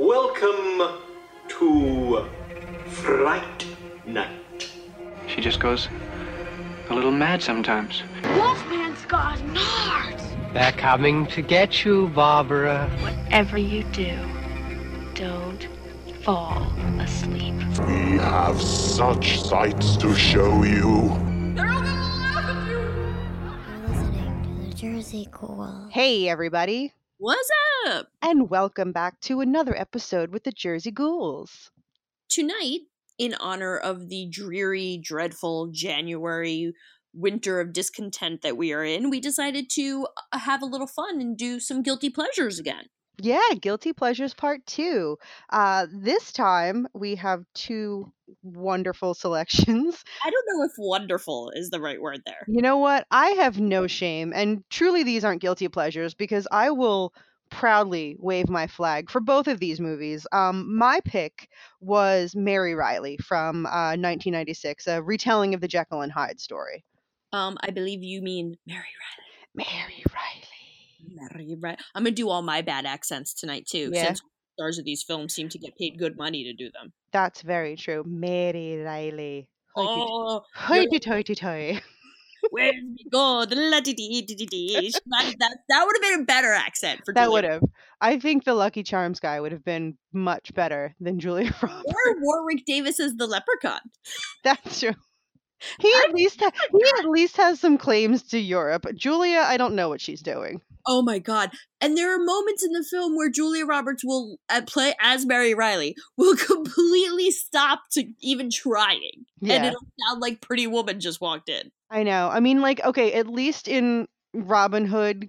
Welcome to Fright Night. She just goes a little mad sometimes. Wolfman's got nards. They're coming to get you, Barbara. Whatever you do, don't fall asleep. We have such sights to show you. They're all gonna laugh at You're listening to the Jersey Ghouls. Hey, everybody, What's up? and welcome back to another episode with the Jersey Ghouls. Tonight, in honor of the dreary, dreadful January winter of discontent that we are in, we decided to uh, have a little fun and do some guilty pleasures again. Yeah, Guilty Pleasures Part 2. Uh, this time we have two wonderful selections. I don't know if wonderful is the right word there. You know what? I have no shame, and truly these aren't guilty pleasures because I will proudly wave my flag for both of these movies. Um, my pick was Mary Reilly from uh, 1996, a retelling of the Jekyll and Hyde story. Um, I believe you mean Mary Reilly. Mary Reilly. Reilly. I'm gonna do all my bad accents tonight too, Yeah. since stars of these films seem to get paid good money to do them. That's very true. Mary Reilly. Oh, hoity toity toy. where did we go? That, that, that would have been a better accent for That Julia would have. I think the Lucky Charms guy would have been much better than Julia Roberts. Or Warwick Davis as the leprechaun. That's true. He at least ha- he at least has some claims to Europe. Julia, I don't know what she's doing. Oh my god! And there are moments in the film where Julia Roberts will uh, play as Mary Reilly will completely stop to even trying, and it'll sound like Pretty Woman just walked in. I know. I mean, like, okay, at least in Robin Hood,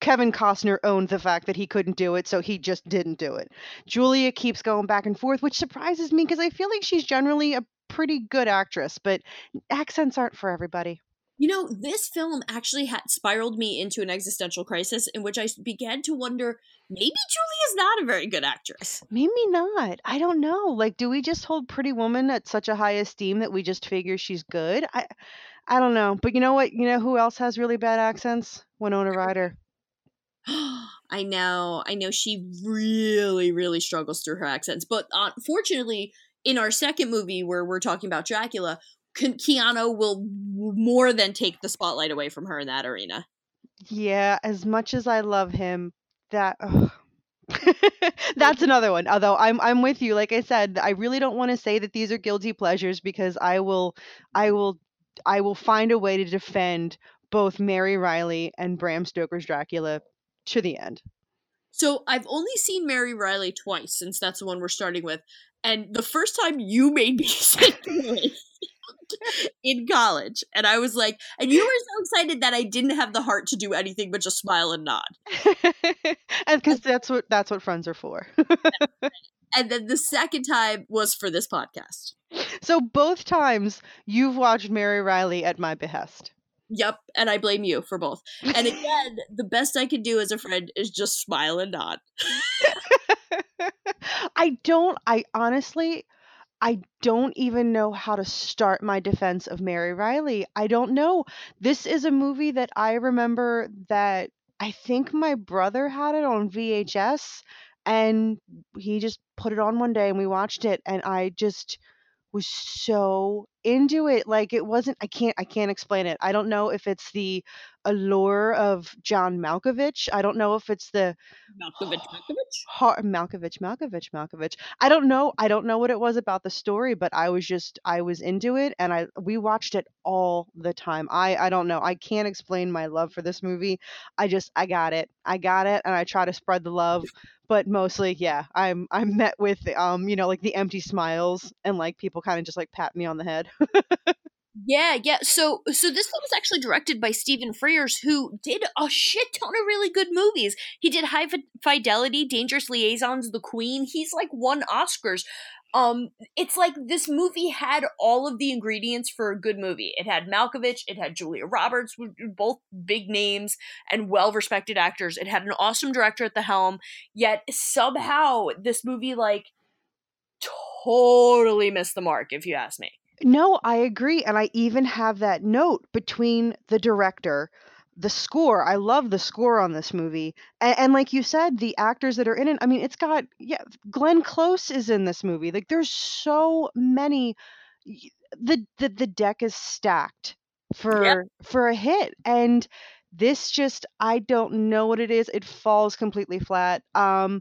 Kevin Costner owned the fact that he couldn't do it, so he just didn't do it. Julia keeps going back and forth, which surprises me because I feel like she's generally a pretty good actress, but accents aren't for everybody. You know, this film actually had spiraled me into an existential crisis in which I began to wonder maybe Julia's not a very good actress. Maybe not. I don't know. Like, do we just hold Pretty Woman at such a high esteem that we just figure she's good? I, I don't know. But you know what? You know who else has really bad accents? Winona Ryder. I know, I know she really, really struggles through her accents. But uh, unfortunately, in our second movie where we're talking about Dracula, Ke- Keanu will more than take the spotlight away from her in that arena. Yeah, as much as I love him, that that's another one. Although I'm I'm with you. Like I said, I really don't want to say that these are guilty pleasures because I will I will I will find a way to defend both Mary Reilly and Bram Stoker's Dracula to the end. So I've only seen Mary Reilly twice since that's the one we're starting with. And the first time you made me sit in college. And I was like, and you were so excited that I didn't have the heart to do anything but just smile and nod. and because that's what that's what friends are for. And then the second time was for this podcast. so both times you've watched Mary Reilly at my behest. Yep, and I blame you for both. And again, the best I can do as a friend is just smile and nod. I don't I honestly I don't even know how to start my defense of Mary Reilly. I don't know. This is a movie that I remember that I think my brother had it on VHS and he just put it on one day and we watched it and I just was so into it like it wasn't I can't I can't explain it. I don't know if it's the allure of John Malkovich. I don't know if it's the Malkovich, Malkovich. Malkovich, Malkovich, Malkovich. I don't know. I don't know what it was about the story, but I was just I was into it, and I we watched it all the time. I I don't know. I can't explain my love for this movie. I just I got it. I got it, and I try to spread the love. But mostly, yeah, I'm I'm met with um you know like the empty smiles and like people kind of just like pat me on the head. Yeah, yeah. So, so this film was actually directed by Stephen Frears, who did a shit ton of really good movies. He did High Fidelity, Dangerous Liaisons, The Queen. He's like won Oscars. Um, it's like this movie had all of the ingredients for a good movie. It had Malkovich, it had Julia Roberts, both big names and well-respected actors. It had an awesome director at the helm. Yet somehow this movie like totally missed the mark, if you ask me. No, I agree. And I even have that note between the director, the score. I love the score on this movie. And, and like you said, the actors that are in it. I mean, it's got, yeah, Glenn Close is in this movie. Like, there's so many. The, the, the deck is stacked for Yep. for a hit and this just i don't know what it is it falls completely flat um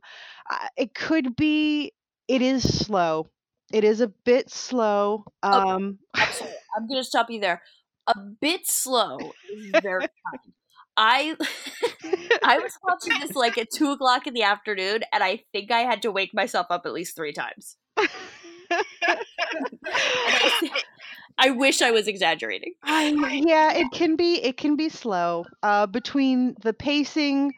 it could be it is slow it is a bit slow um Absolutely. I'm going to stop you there. A bit slow is very kind. I I was watching this like at two o'clock in the afternoon, and I think I had to wake myself up at least three times. I wish I was exaggerating. I yeah, it can be it can be slow. Uh between the pacing,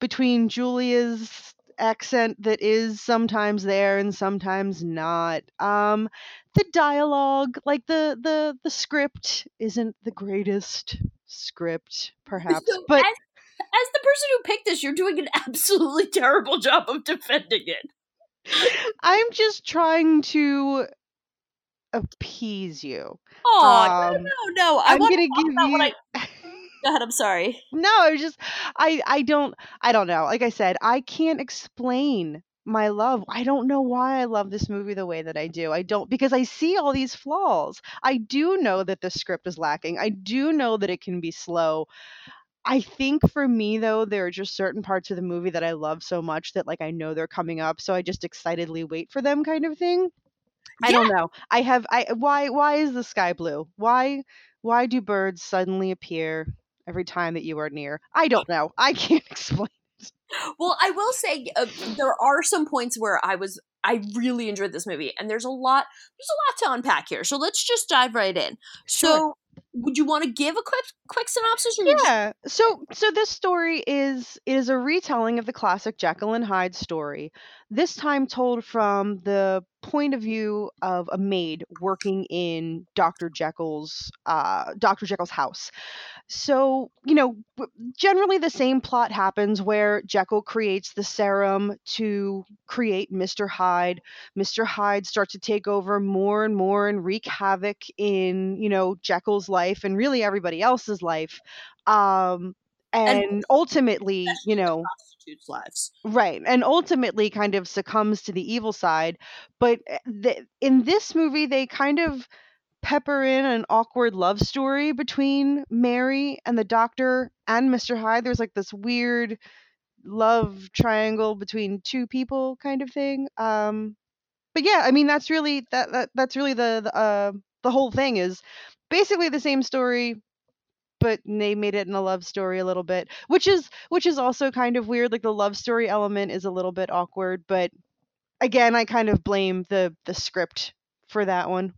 between Julia's accent that is sometimes there and sometimes not. Um the dialogue, like the the the script isn't the greatest script perhaps, So but as, as the person who picked this, you're doing an absolutely terrible job of defending it. I'm just trying to appease you. Oh Um, no, no, no! I I'm gonna give you I. Go ahead. I'm sorry. No, I was just I I don't I don't know. Like I said, I can't explain my love. I don't know why I love this movie the way that I do. I don't because I see all these flaws. I do know that the script is lacking. I do know that it can be slow. I think for me though, there are just certain parts of the movie that I love so much that like I know they're coming up, so I just excitedly wait for them kind of thing. I don't know. I have I why why is the sky blue? Why why do birds suddenly appear every time that you are near? I don't know. I can't explain. Well, I will say uh, there are some points where I was I really enjoyed this movie, and there's a lot there's a lot to unpack here. So let's just dive right in. So, would you want to give a quick quick synopsis? You just- Yeah. So so this story is is a retelling of the classic Jekyll and Hyde story. This time told from the point of view of a maid working in Dr. Jekyll's uh Dr. Jekyll's house. So, you know, generally the same plot happens where Jekyll creates the serum to create Mr. Hyde. Mr. Hyde starts to take over more and more and wreak havoc in, you know, Jekyll's life and really everybody else's life. Um and ultimately, you know, lives. Right. And ultimately kind of succumbs to the evil side. But uh, the, in this movie, they kind of pepper in an awkward love story between Mary and the doctor and Mr. Hyde. There's like this weird love triangle between two people kind of thing. Um but yeah, I mean that's really that, that that's really the, the uh the whole thing is basically the same story but they made it in a love story a little bit which is which is also kind of weird like the love story element is a little bit awkward but again i kind of blame the the script for that one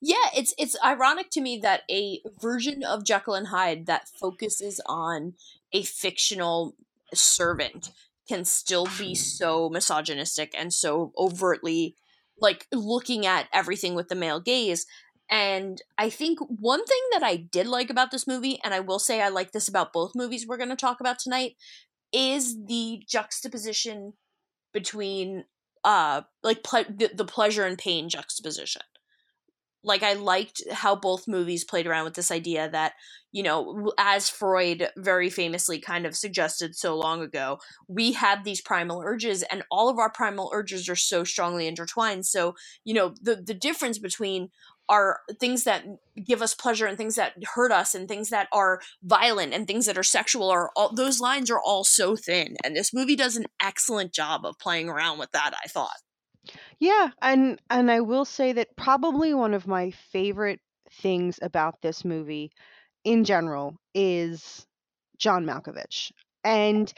Yeah, it's it's ironic to me that a version of Jekyll and Hyde that focuses on a fictional servant can still be so misogynistic and so overtly like looking at everything with the male gaze. And I think one thing that I did like about this movie, and I will say I like this about both movies we're going to talk about tonight, is the juxtaposition between uh like ple- the, the pleasure and pain juxtaposition. Like I liked how both movies played around with this idea that you know as Freud very famously kind of suggested so long ago we have these primal urges and all of our primal urges are so strongly intertwined. So you know the the difference between are things that give us pleasure and things that hurt us and things that are violent and things that are sexual are all those lines are all so thin and this movie does an excellent job of playing around with that i thought Yeah, and and I will say that probably one of my favorite things about this movie in general is John Malkovich. And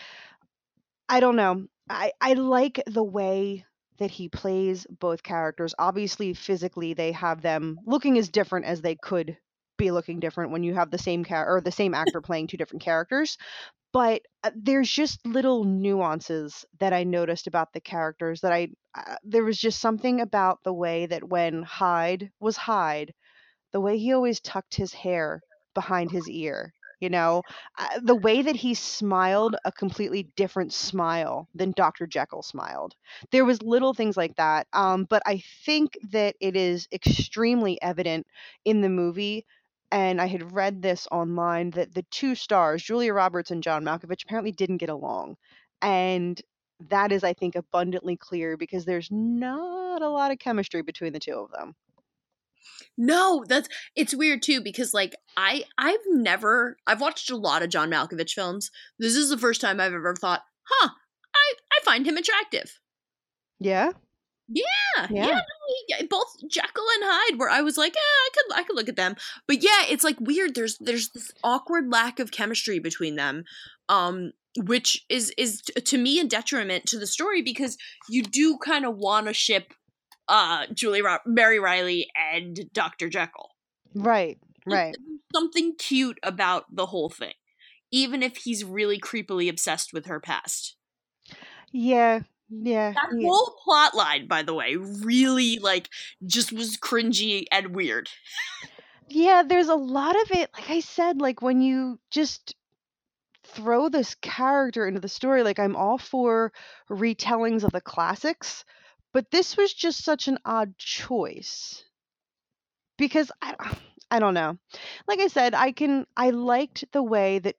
I don't know. I I like the way that he plays both characters. Obviously, physically they have them looking as different as they could be looking different when you have the same char- or the same actor playing two different characters. But uh, there's just little nuances that I noticed about the characters that I uh, there was just something about the way that when Hyde was Hyde, the way he always tucked his hair behind his ear you know uh, the way that he smiled a completely different smile than dr jekyll smiled. There was little things like that um, but i think that it is extremely evident in the movie and i had read this online that the two stars julia roberts and john malkovich apparently didn't get along and that is i think abundantly clear because there's not a lot of chemistry between the two of them No, that's it's weird too because like I I've never I've watched a lot of John Malkovich films. This is the first time I've ever thought, "Huh, I I find him attractive." yeah Yeah, yeah, Yeah. both Jekyll and Hyde where I was like, "Yeah, I could I could look at them." But yeah, it's like weird there's there's this awkward lack of chemistry between them. Um which is is to me a detriment to the story because you do kind of want to ship uh Julie Ro- Mary Reilly and Dr. Jekyll. right right there's something cute about the whole thing, even if he's really creepily obsessed with her past. yeah yeah That yeah. whole plot line, by the way, really like just was cringy and weird. Yeah, there's a lot of it. Like I said, like when you just throw this character into the story, like I'm all for retellings of the classics, but this was just such an odd choice because I I don't know. Like I said, I can I liked the way that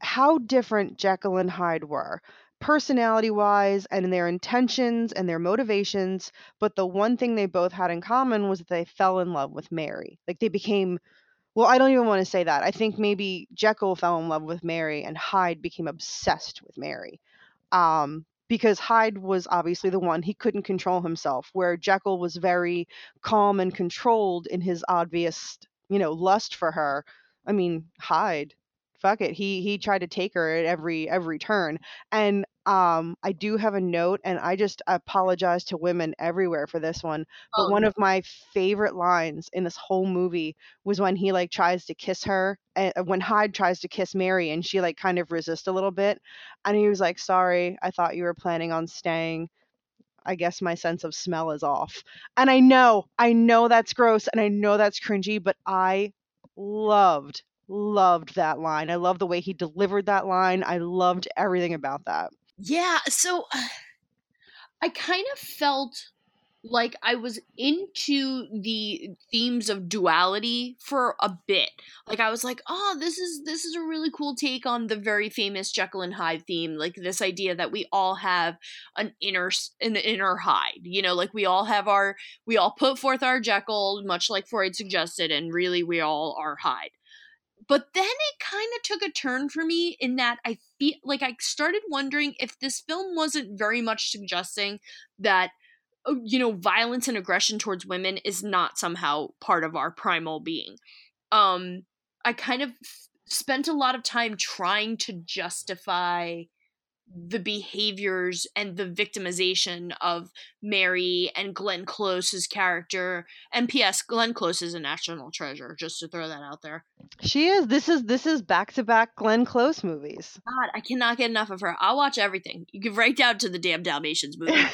how different Jekyll and Hyde were, personality wise, and their intentions and their motivations. But the one thing they both had in common was that they fell in love with Mary. Like they became, well, I don't even want to say that. I think maybe Jekyll fell in love with Mary and Hyde became obsessed with Mary. Um, because Hyde was obviously the one he couldn't control himself, where Jekyll was very calm and controlled in his obvious, you know, lust for her. I mean, Hyde, fuck it, he he tried to take her at every every turn. And um, I do have a note, and I just apologize to women everywhere for this one. But Oh, one of my favorite lines in this whole movie was when he like tries to kiss her, and when Hyde tries to kiss Mary, and she like kind of resists a little bit, and he was like, "Sorry, I thought you were planning on staying." I guess my sense of smell is off. And I know, I know that's gross and I know that's cringy, but I loved, loved that line. I love the way he delivered that line. I loved everything about that. Yeah. So uh, I kind of felt like I was into the themes of duality for a bit. Like I was like, "Oh, this is this is a really cool take on the very famous Jekyll and Hyde theme, like this idea that we all have an inner an inner Hyde. You know, like we all have our we all put forth our Jekyll, much like Freud suggested, and really we all are Hyde." But then it kind of took a turn for me in that I feel like I started wondering if this film wasn't very much suggesting that uh, you know violence and aggression towards women is not somehow part of our primal being. Um i kind of spent a lot of time trying to justify the behaviors and the victimization of mary and glenn close's character and ps glenn close is a national treasure just to throw that out there She is. This is this is back to back Glenn Close movies. god i cannot get enough of her i'll watch everything you can write down to the damn dalmatians movie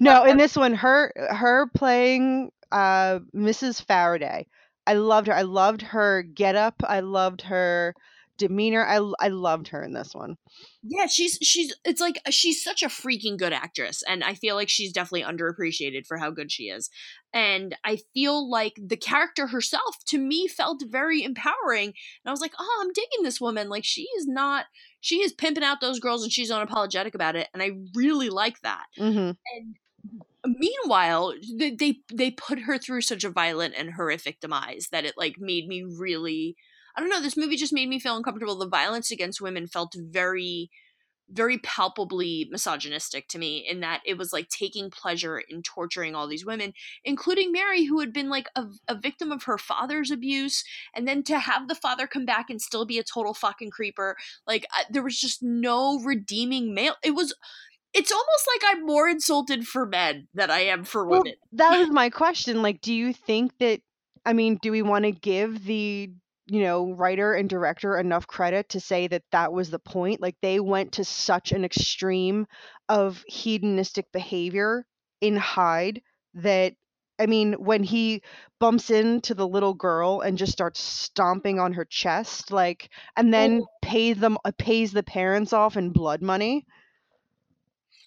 no, in this one, her her playing uh Mrs. Farraday. I loved her. I loved her get up. I loved her demeanor. I I loved her in this one. Yeah, she's she's it's like she's such a freaking good actress and I feel like she's definitely underappreciated for how good she is. And I feel like the character herself to me felt very empowering and I was like, "Oh, I'm digging this woman. Like she is not she is pimping out those girls and she's unapologetic about it and I really like that." hmm And meanwhile, they, they they put her through such a violent and horrific demise that it like made me really I don't know, this movie just made me feel uncomfortable. The violence against women felt very very palpably misogynistic to me in that it was like taking pleasure in torturing all these women, including Mary, who had been like a, a victim of her father's abuse. And then to have the father come back and still be a total fucking creeper, like I, there was just no redeeming male. It was. It's almost like I'm more insulted for men than I am for Well, women. that was my question. Like, do you think that? I mean, do we want to give the you know writer and director enough credit to say that that was the point? Like, they went to such an extreme of hedonistic behavior in Hyde that. I mean, when he bumps into the little girl and just starts stomping on her chest, like, and then pays them uh, pays the parents off in blood money.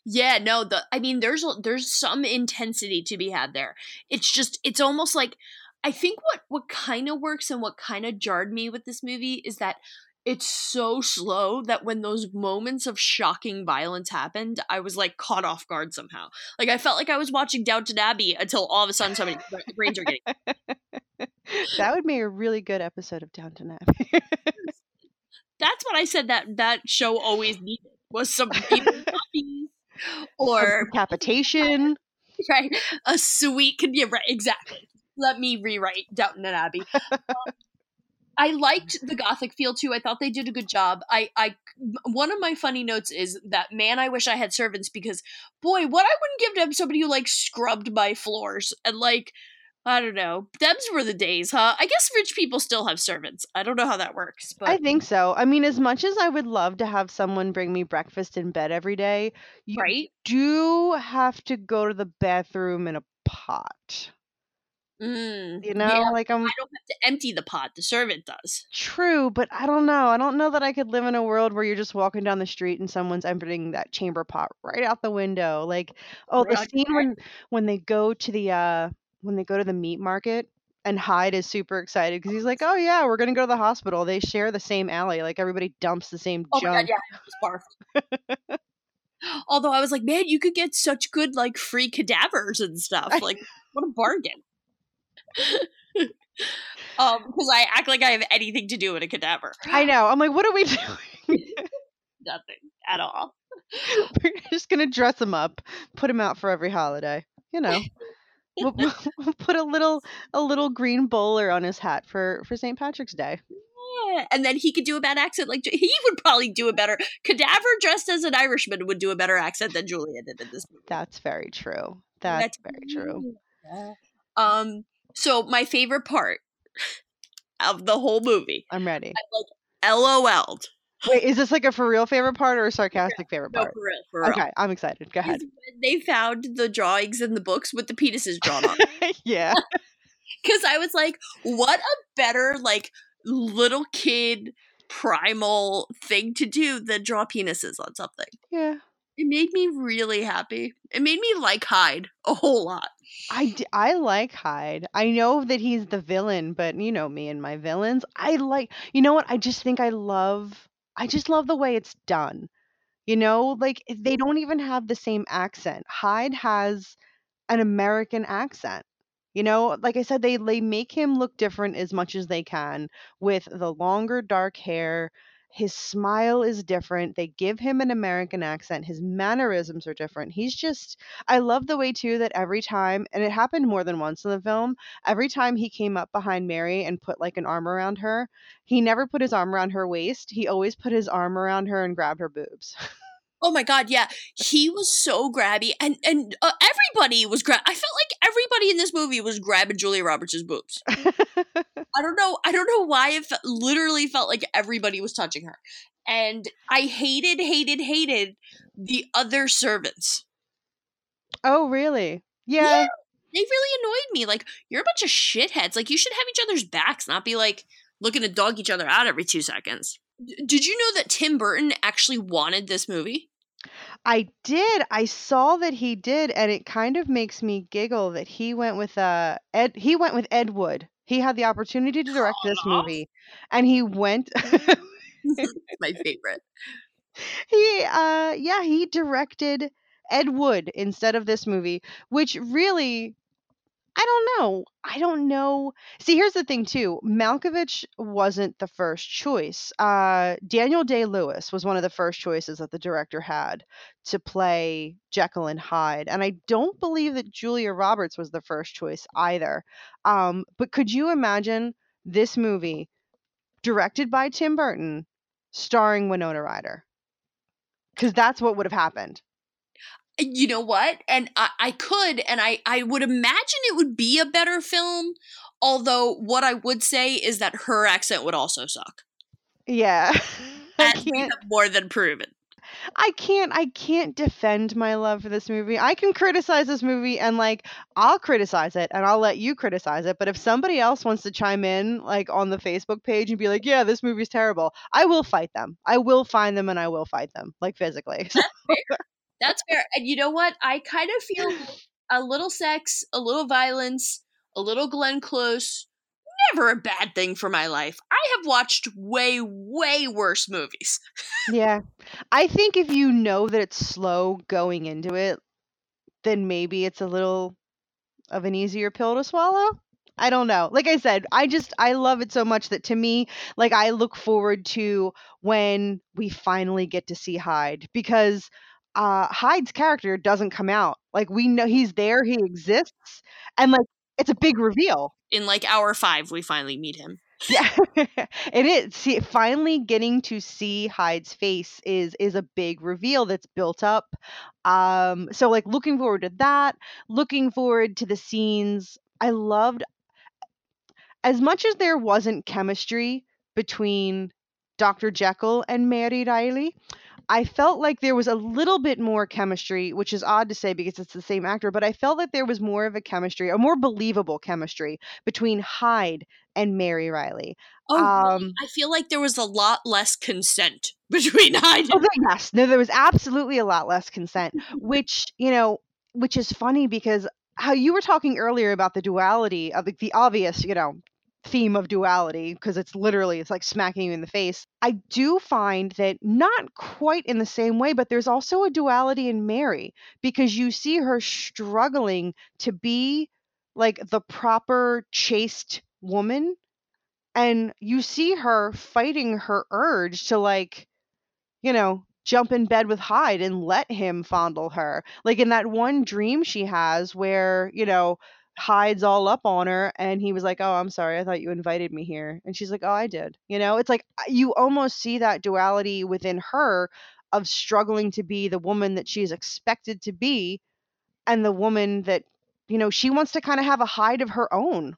Yeah, no, the I mean there's there's some intensity to be had there. It's just it's almost like I think what what kind of works and what kind of jarred me with this movie is that it's so slow that when those moments of shocking violence happened, I was like caught off guard somehow. Like I felt like I was watching Downton Abbey until all of a sudden somebody brains are getting That would be a really good episode of Downton Abbey. That's what I said that that show always needed was some or decapitation. right a sweet could yeah right exactly let me rewrite downton and abbey. Um, i liked the gothic feel too. I thought they did a good job. I i one of my funny notes is that man i wish i had servants because boy what i wouldn't give to have somebody who like scrubbed my floors and like i don't know. Them's were the days huh? I guess rich people still have servants. I don't know how that works but I think so. I mean, as much as I would love to have someone bring me breakfast in bed every day, you right. do have to go to the bathroom in a pot. Mm, You know, yeah, like I'm i don't have to empty the pot the servant does true, but I don't know. I don't know that I could live in a world where you're just walking down the street and someone's emptying that chamber pot right out the window. Like, oh, the scene when when they go to the uh when they go to the meat market and Hyde is super excited because he's like, "Oh yeah, we're gonna go to the hospital. They share the same alley. Like everybody dumps the same Oh god, junk." yeah, I barfed. Although I was like, man, you could get such good like free cadavers and stuff. Like, what a bargain. um, because I act like I have anything to do with a cadaver. I know. I'm like, what are we doing? Nothing at all. We're just gonna dress him up, put him out for every holiday. You know, we'll, we'll put a little a little green bowler on his hat for for St. Patrick's Day. Yeah. And then he could do a bad accent. Like he would probably do a better cadaver dressed as an Irishman would do a better accent than Julia did in this movie. That's very true. That's very true. Um. So my favorite part of the whole movie, I'm ready. I like LOL'd. Wait, is this like a for real favorite part or a sarcastic favorite No, part? for real, for real. Okay, I'm excited. Go ahead. they found the drawings in the books with the penises drawn on. yeah. Because I was like, what a better like little kid primal thing to do than draw penises on something. Yeah. It made me really happy. It made me like Hyde a whole lot. I, d- I like Hyde. I know that he's the villain, but you know me and my villains. I like, you know what? I just think I love, I just love the way it's done. You know, like eh, they don't even have the same accent. Hyde has an American accent. You know, like I said, they they make him look different as much as they can with the longer dark hair. His smile is different. They give him an American accent. His mannerisms are different. He's just I love the way too that every time and it happened more than once in the film, every time he came up behind Mary and put like an arm around her, he never put his arm around her waist. He always put his arm around her and grabbed her boobs. Oh my god, yeah, he was so grabby, and and uh, everybody was grab. I felt like everybody in this movie was grabbing Julia Roberts' boobs. I don't know. I don't know why it fe- literally felt like everybody was touching her, and I hated, hated, hated the other servants. oh, really? Yeah. They really annoyed me. Like you're a bunch of shitheads. Like you should have each other's backs, not be like looking to dog each other out every two seconds. D- did you know that Tim Burton actually wanted this movie? I did. I saw that he did, and it kind of makes me giggle that he went with uh Ed. He went with Ed Wood. He had the opportunity to direct this movie, and he went. My favorite. he uh yeah he directed Ed Wood instead of this movie, which really I don't know. I don't know. See, here's the thing too. Malkovich wasn't the first choice. Uh, Daniel Day Lewis was one of the first choices that the director had to play Jekyll and Hyde, and I don't believe that Julia Roberts was the first choice either. Um, but could you imagine this movie directed by Tim Burton, starring Winona Ryder? Because that's what would have happened you know what and I, I could and I, I would imagine it would be a better film although what i would say is that her accent would also suck yeah we have more than proven I can't I can't defend my love for this movie. I can criticize this movie and like I'll criticize it and I'll let you criticize it, but if somebody else wants to chime in like on the Facebook page and be like, "Yeah, this movie's terrible." I will fight them. I will find them and I will fight them like physically. That's fair. And you know what? I kind of feel a little sex, a little violence, a little Glenn Close. Never a bad thing for my life. I have watched way, way worse movies. yeah. I think if you know that it's slow going into it, then maybe it's a little of an easier pill to swallow. I don't know. Like I said, I just I love it so much that to me, like I look forward to when we finally get to see Hyde because uh Hyde's character doesn't come out. Like we know he's there, he exists, and like it's a big reveal. In like hour 5 we finally meet him. Yeah. it is. See finally getting to see Hyde's face is is a big reveal that's built up. Um so like looking forward to that, looking forward to the scenes. I loved as much as there wasn't chemistry between Dr. Jekyll and Mary Reilly, I felt like there was a little bit more chemistry, which is odd to say because it's the same actor, but I felt that there was more of a chemistry, a more believable chemistry between Hyde and Mary Reilly. Oh, um, I feel like there was a lot less consent between Hyde. And- oh, yes, no, there was absolutely a lot less consent, which you know, which is funny because how you were talking earlier about the duality of the, the obvious, you know, theme of duality because it's literally it's like smacking you in the face. I do find that not quite in the same way, but there's also a duality in Mary because you see her struggling to be like the proper chaste woman and you see her fighting her urge to like you know jump in bed with Hyde and let him fondle her. Like in that one dream she has where, you know, Hyde's all up on her and he was like, "Oh, I'm sorry. I thought you invited me here." And she's like, "Oh, I did." You know, it's like uh, you almost see that duality within her of struggling to be the woman that she's expected to be and the woman that, you know, she wants to kind of have a hide of her own.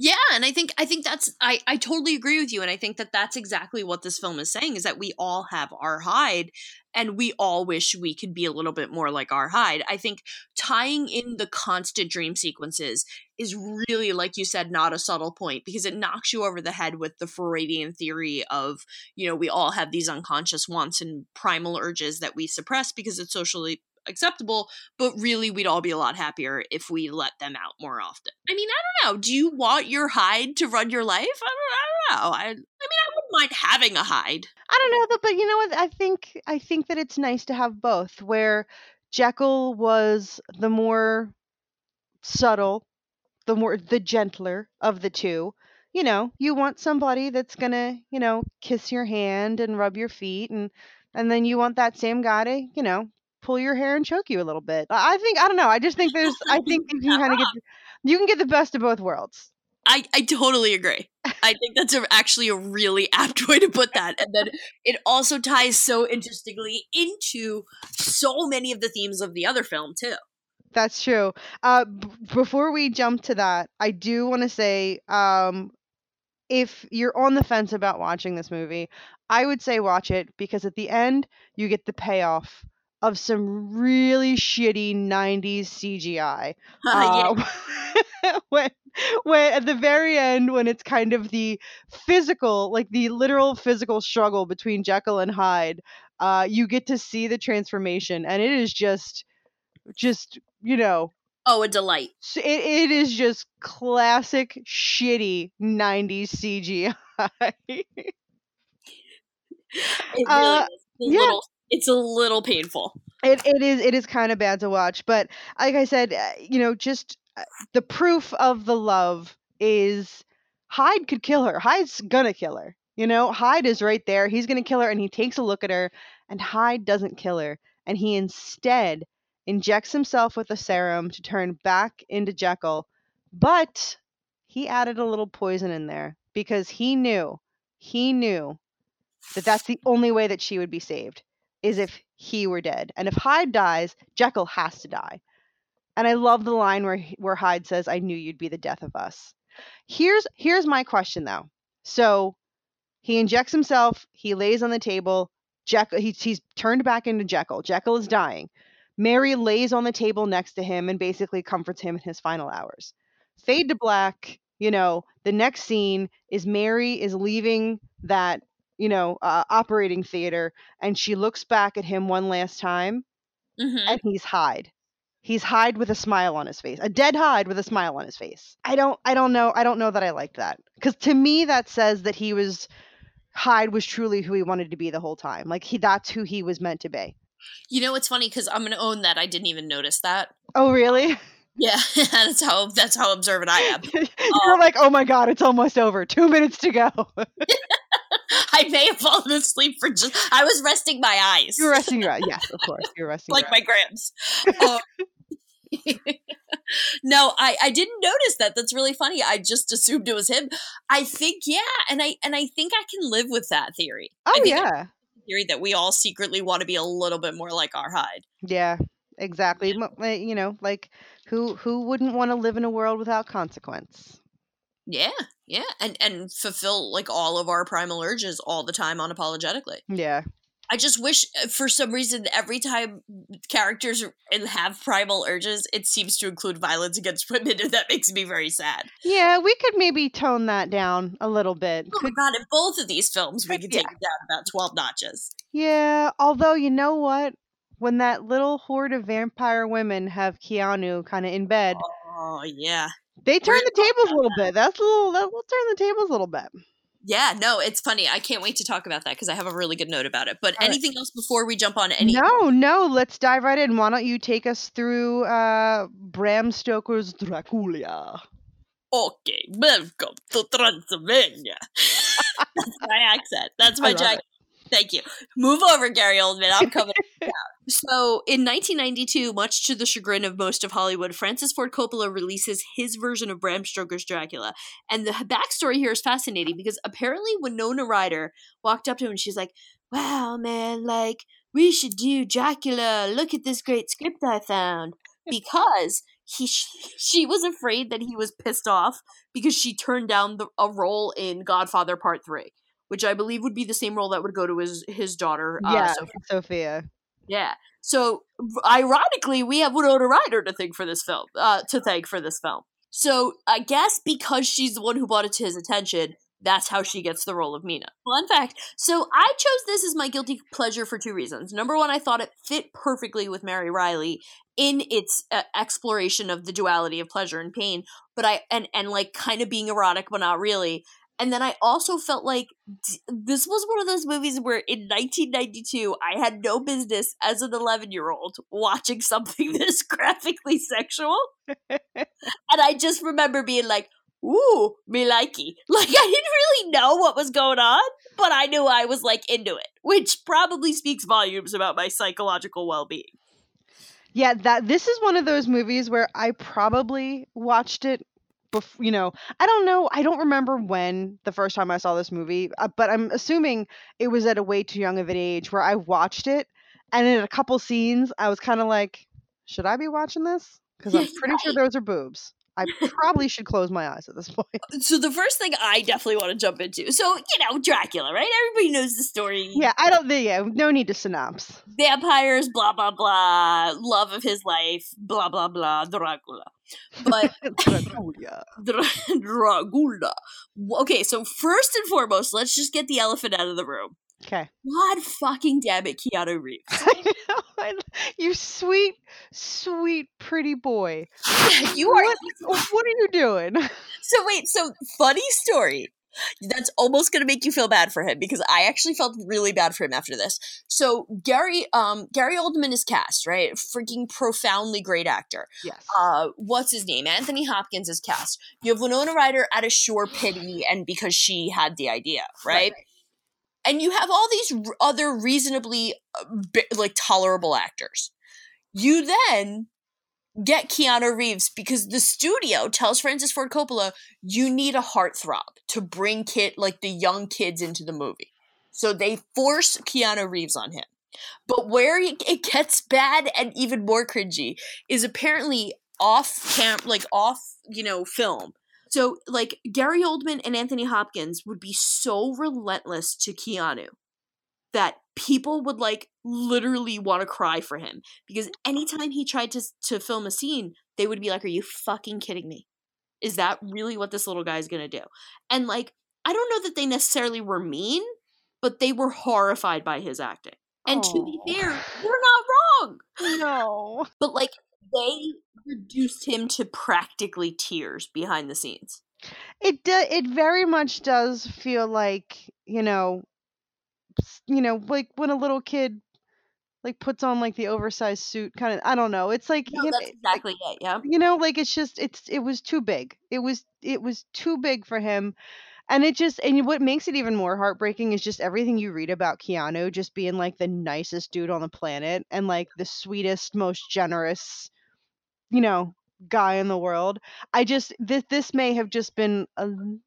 Yeah, and I think I think that's I I totally agree with you and I think that that's exactly what this film is saying is that we all have our Hyde and we all wish we could be a little bit more like our Hyde. I think tying in the constant dream sequences is really like you said not a subtle point because it knocks you over the head with the Freudian theory of, you know, we all have these unconscious wants and primal urges that we suppress because it's socially acceptable, but really we'd all be a lot happier if we let them out more often. I mean, I don't know. Do you want your hide to run your life? I don't, I don't know. I, I mean, I wouldn't mind having a hide. I don't know, but you know what? I think I think that it's nice to have both. Where Jekyll was the more subtle, the more the gentler of the two. You know, you want somebody that's gonna, you know, kiss your hand and rub your feet and and then you want that same guy to, you know, pull your hair and choke you a little bit. I think I don't know. I just think there's I think you can kind of get you can get the best of both worlds. I, I totally agree. I think that's a, actually a really apt way to put that. And then it also ties so interestingly into so many of the themes of the other film, too. That's true. Uh, b- before we jump to that, I do want to say um, if you're on the fence about watching this movie, I would say watch it because at the end, you get the payoff of some really shitty 90s CGI. Uh, uh, when, when at the very end, when it's kind of the physical, like the literal physical struggle between Jekyll and Hyde, uh, you get to see the transformation, and it is just, just you know. Oh, a delight! It, it is just classic shitty 90s CGI. it really uh, is. yeah. Little it's a little painful. It it is it is kind of bad to watch, but like I said, uh, you know, just uh, the proof of the love is Hyde could kill her. Hyde's gonna kill her. You know, Hyde is right there. He's gonna kill her, and he takes a look at her, and Hyde doesn't kill her, and he instead injects himself with a serum to turn back into Jekyll, but he added a little poison in there because he knew, he knew that that's the only way that she would be saved is if he were dead. And if Hyde dies, Jekyll has to die. And I love the line where where Hyde says, "I knew you'd be the death of us." Here's here's my question though. So he injects himself, he lays on the table, Jekyll he's, he's turned back into Jekyll. Jekyll is dying. Mary lays on the table next to him and basically comforts him in his final hours. Fade to black, you know, the next scene is Mary is leaving that, you know, uh, operating theater and she looks back at him one last time Mhm. and he's Hyde. He's Hyde with a smile on his face. A dead Hyde with a smile on his face. I don't I don't know I don't know that I like that. Cuz to me that says that he was Hyde was truly who he wanted to be the whole time. Like he that's who he was meant to be. You know, it's funny because I'm going to own that I didn't even notice that. Oh really? Yeah, that's how that's how observant I am. You're like, "Oh my god, it's almost over. 2 minutes to go." I may have fallen asleep for just. I was resting my eyes. You're resting your eyes. Yes, of course. You're resting like my grams. Um, no, I I didn't notice that. That's really funny. I just assumed it was him. I think yeah, and I and I think I can live with that theory. Oh yeah. theory that we all secretly want to be a little bit more like our Hyde. Yeah, exactly. Uh, You know, like who who wouldn't want to live in a world without consequence? Yeah, yeah, and and fulfill like all of our primal urges all the time unapologetically. Yeah. I just wish, uh, for some reason, every time characters have primal urges, it seems to include violence against women, and that makes me very sad. Yeah, we could maybe tone that down a little bit. Oh my god! In both of these films, we Could- could take it down about twelve notches. Yeah, although you know what? When that little horde of vampire women have Keanu kind of in bed, Oh yeah, they turn the tables a little bit. That's a little. That will turn the tables a little bit. yeah. No, it's funny. I can't wait to talk about that because I have a really good note about it. But All right. anything else before we jump on any? No, no. Let's dive right in. Why don't you take us through uh, Bram Stoker's Dracula? Okay, welcome to Transylvania. That's my accent. That's my jacket. Thank you. Move over, Gary Oldman. I'm coming. So, in 1992, much to the chagrin of most of Hollywood, Francis Ford Coppola releases his version of Bram Stoker's Dracula. And the backstory here is fascinating because apparently Winona Ryder walked up to him and she's like, Wow, man, like, we should do Dracula. Look at this great script I found. Because he she was afraid that he was pissed off because she turned down the, a role in Godfather Part 3 which I believe would be the same role that would go to his his daughter. Uh, yeah, Sophie. Sophia. Yeah. So ironically, we have Winona Ryder to thank for this film. Uh, to thank for this film. So I guess because she's the one who brought it to his attention, that's how she gets the role of Mina. Fun fact. So I chose this as my guilty pleasure for two reasons. Number one, I thought it fit perfectly with Mary Reilly in its uh, exploration of the duality of pleasure and pain, but I and and like kind of being erotic, but not really. And then I also felt like d- this was one of those movies where in 1992 I had no business as an 11 year old watching something this graphically sexual. and I just remember being like, ooh, me likey. Like I didn't really know what was going on, but I knew I was like into it, which probably speaks volumes about my psychological well being. Yeah, that this is one of those movies where I probably watched it before, you know, I don't know, I don't remember when the first time I saw this movie, uh, but I'm assuming it was at a way too young of an age where I watched it and in a couple scenes I was kind of like, should I be watching this? Cuz I'm pretty sure those are boobs. I probably should close my eyes at this point. So the first thing I definitely want to jump into, so you know, Dracula, right? Everybody knows the story. Yeah, I don't think yeah, no need to synopsis. vampires, blah blah blah, love of his life, blah blah blah, Dracula. But Dracula. Dra- Dracula. Okay, so first and foremost, let's just get the elephant out of the room. Okay. God fucking damn it, Keanu Reeves. I know, I. You sweet, sweet, pretty boy. you are What, what are you doing? so wait, so funny story. That's almost going to make you feel bad for him because I actually felt really bad for him after this. So Gary, um, Gary Oldman is cast, right? Freaking profoundly great actor. Yes. Uh, what's his name? Anthony Hopkins is cast. You have Winona Ryder at a sure pity and because she had the idea, right? Right. And you have all these other reasonably uh, like tolerable actors. You then get Keanu Reeves because the studio tells Francis Ford Coppola you need a heartthrob to bring kid like the young kids into the movie. So they force Keanu Reeves on him. But where it it gets bad and even more cringy is apparently off camp, like off, you know, film. So like Gary Oldman and Anthony Hopkins would be so relentless to Keanu that people would like literally want to cry for him because anytime he tried to to film a scene, they would be like, "Are you fucking kidding me? Is that really what this little guy's gonna do?" And like, I don't know that they necessarily were mean, but they were horrified by his acting. And to be fair, you're not wrong. No. But like, they reduced him to practically tears behind the scenes. It do, it very much does feel like, you know, you know, like when a little kid like puts on like the oversized suit kind of I don't know. It's like No, you know, that's exactly it. Yeah. you know like it's just it's it was too big. It was it was too big for him. And it just and what makes it even more heartbreaking is just everything you read about Keanu just being like the nicest dude on the planet and like the sweetest, most generous, you know, guy in the world. I just this this may have just been a little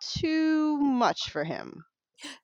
too much for him.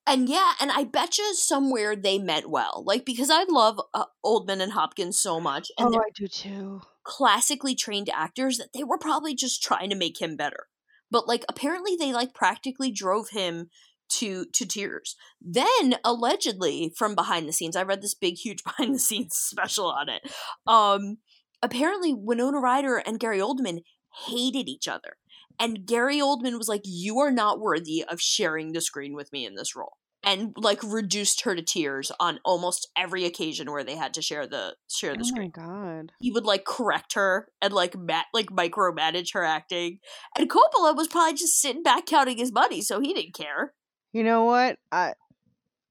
And yeah, and I bet you somewhere they meant well. Like, because I love uh, Oldman and Hopkins so much, and oh, I do too. classically trained actors that they were probably just trying to make him better. But like, apparently they like practically drove him to to tears. Then allegedly from behind the scenes, I read this big, huge behind the scenes special on it. Um, apparently Winona Ryder and Gary Oldman hated each other. And Gary Oldman was like, You are not worthy of sharing the screen with me in this role. And like reduced her to tears on almost every occasion where they had to share the share the Oh my screen. god. He would like correct her and like mat like micromanage her acting. And Coppola was probably just sitting back counting his money, so he didn't care. You know what? I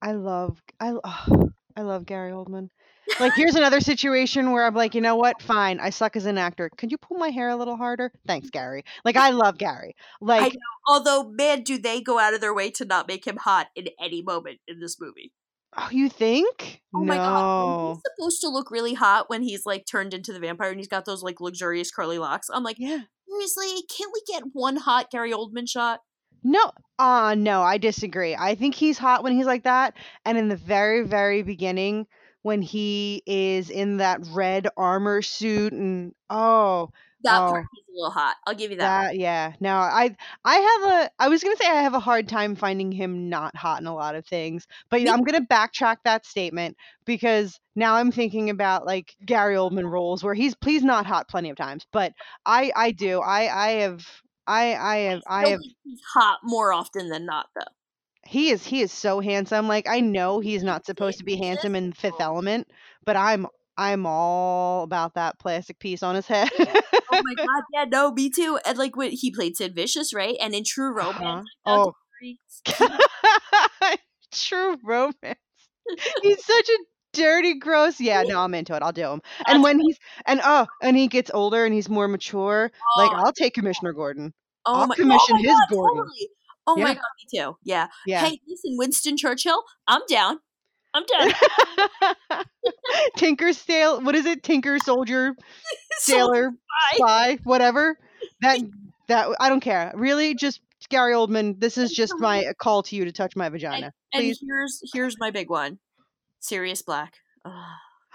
I love I oh, I love Gary Oldman. Like here's another situation where I'm like, you know what? Fine, I suck as an actor. Could you pull my hair a little harder? Thanks, Gary. Like I love Gary. Like know. Although, man, do they go out of their way to not make him hot in any moment in this movie. oh, you think? Oh no. my god, he's supposed to look really hot when he's like turned into the vampire and he's got those like luxurious curly locks. I'm like, Yeah. seriously, can't we get one hot Gary Oldman shot? No, uh no, I disagree. I think he's hot when he's like that. And in the very, very beginning, when he is in that red armor suit and oh That Oh. part he's a little hot. I'll give you that. that yeah. No, I I have a I was gonna say I have a hard time finding him not hot in a lot of things, but Me I'm gonna backtrack that statement because now I'm thinking about like Gary Oldman roles where he's please not hot plenty of times, but I I do I I have I I have I Still have he's hot more often than not, though. He is he is so handsome. Like I know he's not supposed to be handsome in Fifth Element, but I'm I'm all about that plastic piece on his head. Oh my god, yeah, no, me too. And like when he played Sid Vicious, right? And in True Romance, Uh-huh. Oh. True romance. He's such a dirty, gross. Yeah, no, I'm into it. I'll do him. And when he's and oh, and he gets older and he's more mature, like Oh. I'll take Commissioner Gordon. oh I'll my, commission oh my his god, Gordon. Totally. Oh my Yeah. god, me too. Yeah. Yeah. Hey, listen, Winston Churchill, I'm down. I'm down. Tinker Sail. What is it? Tinker Soldier, Sailor, Spy. Whatever. That that I don't care. Really, just Gary Oldman. This is just my call to you to touch my vagina. And Please. here's here's my big one. Sirius Black. Ugh.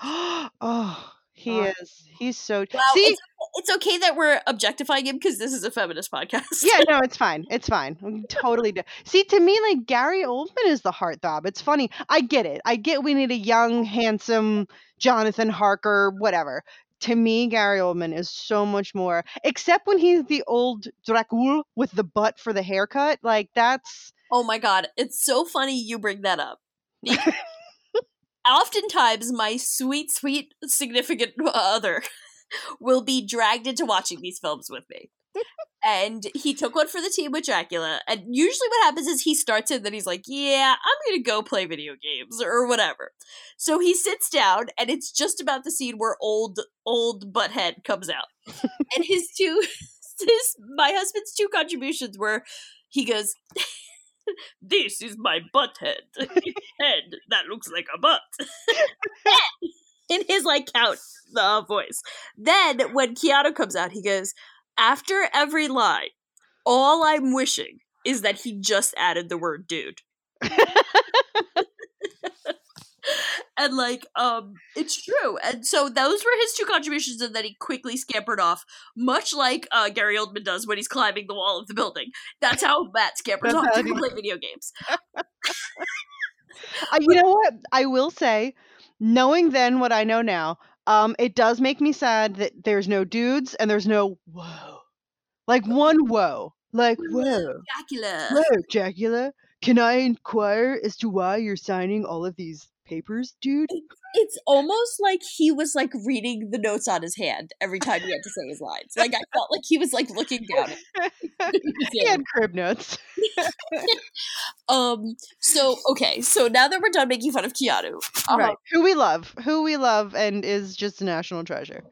oh, he Oh. is. He's so. Well, See, it's, it's okay that we're objectifying him because this is a feminist podcast. yeah, no, it's fine. It's fine. We totally do. See, to me, like Gary Oldman is the heartthrob. It's funny. I get it. I get we need a young, handsome Jonathan Harker, whatever. To me, Gary Oldman is so much more. Except when he's the old Dracul with the butt for the haircut. Like that's Oh my god, it's so funny you bring that up. Oftentimes, my sweet, sweet significant other will be dragged into watching these films with me. and he took one for the team with Dracula. And usually, what happens is he starts it, then he's like, "Yeah, I'm gonna go play video games or whatever." So he sits down, and it's just about the scene where old old butthead comes out, and his two, his my husband's two contributions were, he goes. This is my butt head. head that looks like a butt. In his like count the voice. Then when Keanu comes out, he goes, after every line, all I'm wishing is that he just added the word dude. and like um it's true and so those were his two contributions and then he quickly scampered off much like uh gary oldman does when he's climbing the wall of the building. That's how matt scampers off to he- play video games. Uh, you know what? I will say, knowing then what I know now, um, it does make me sad that there's no dudes and there's no whoa, like one whoa, like whoa, dracula. Whoa, Dracula. Can I inquire as to why you're signing all of these papers, dude? it's almost like he was like reading the notes on his hand every time he had to say his lines like i felt like he was like looking down at he had crib notes. um so okay so now that we're done making fun of keanu right. Who we love, who we love, and is just a national treasure.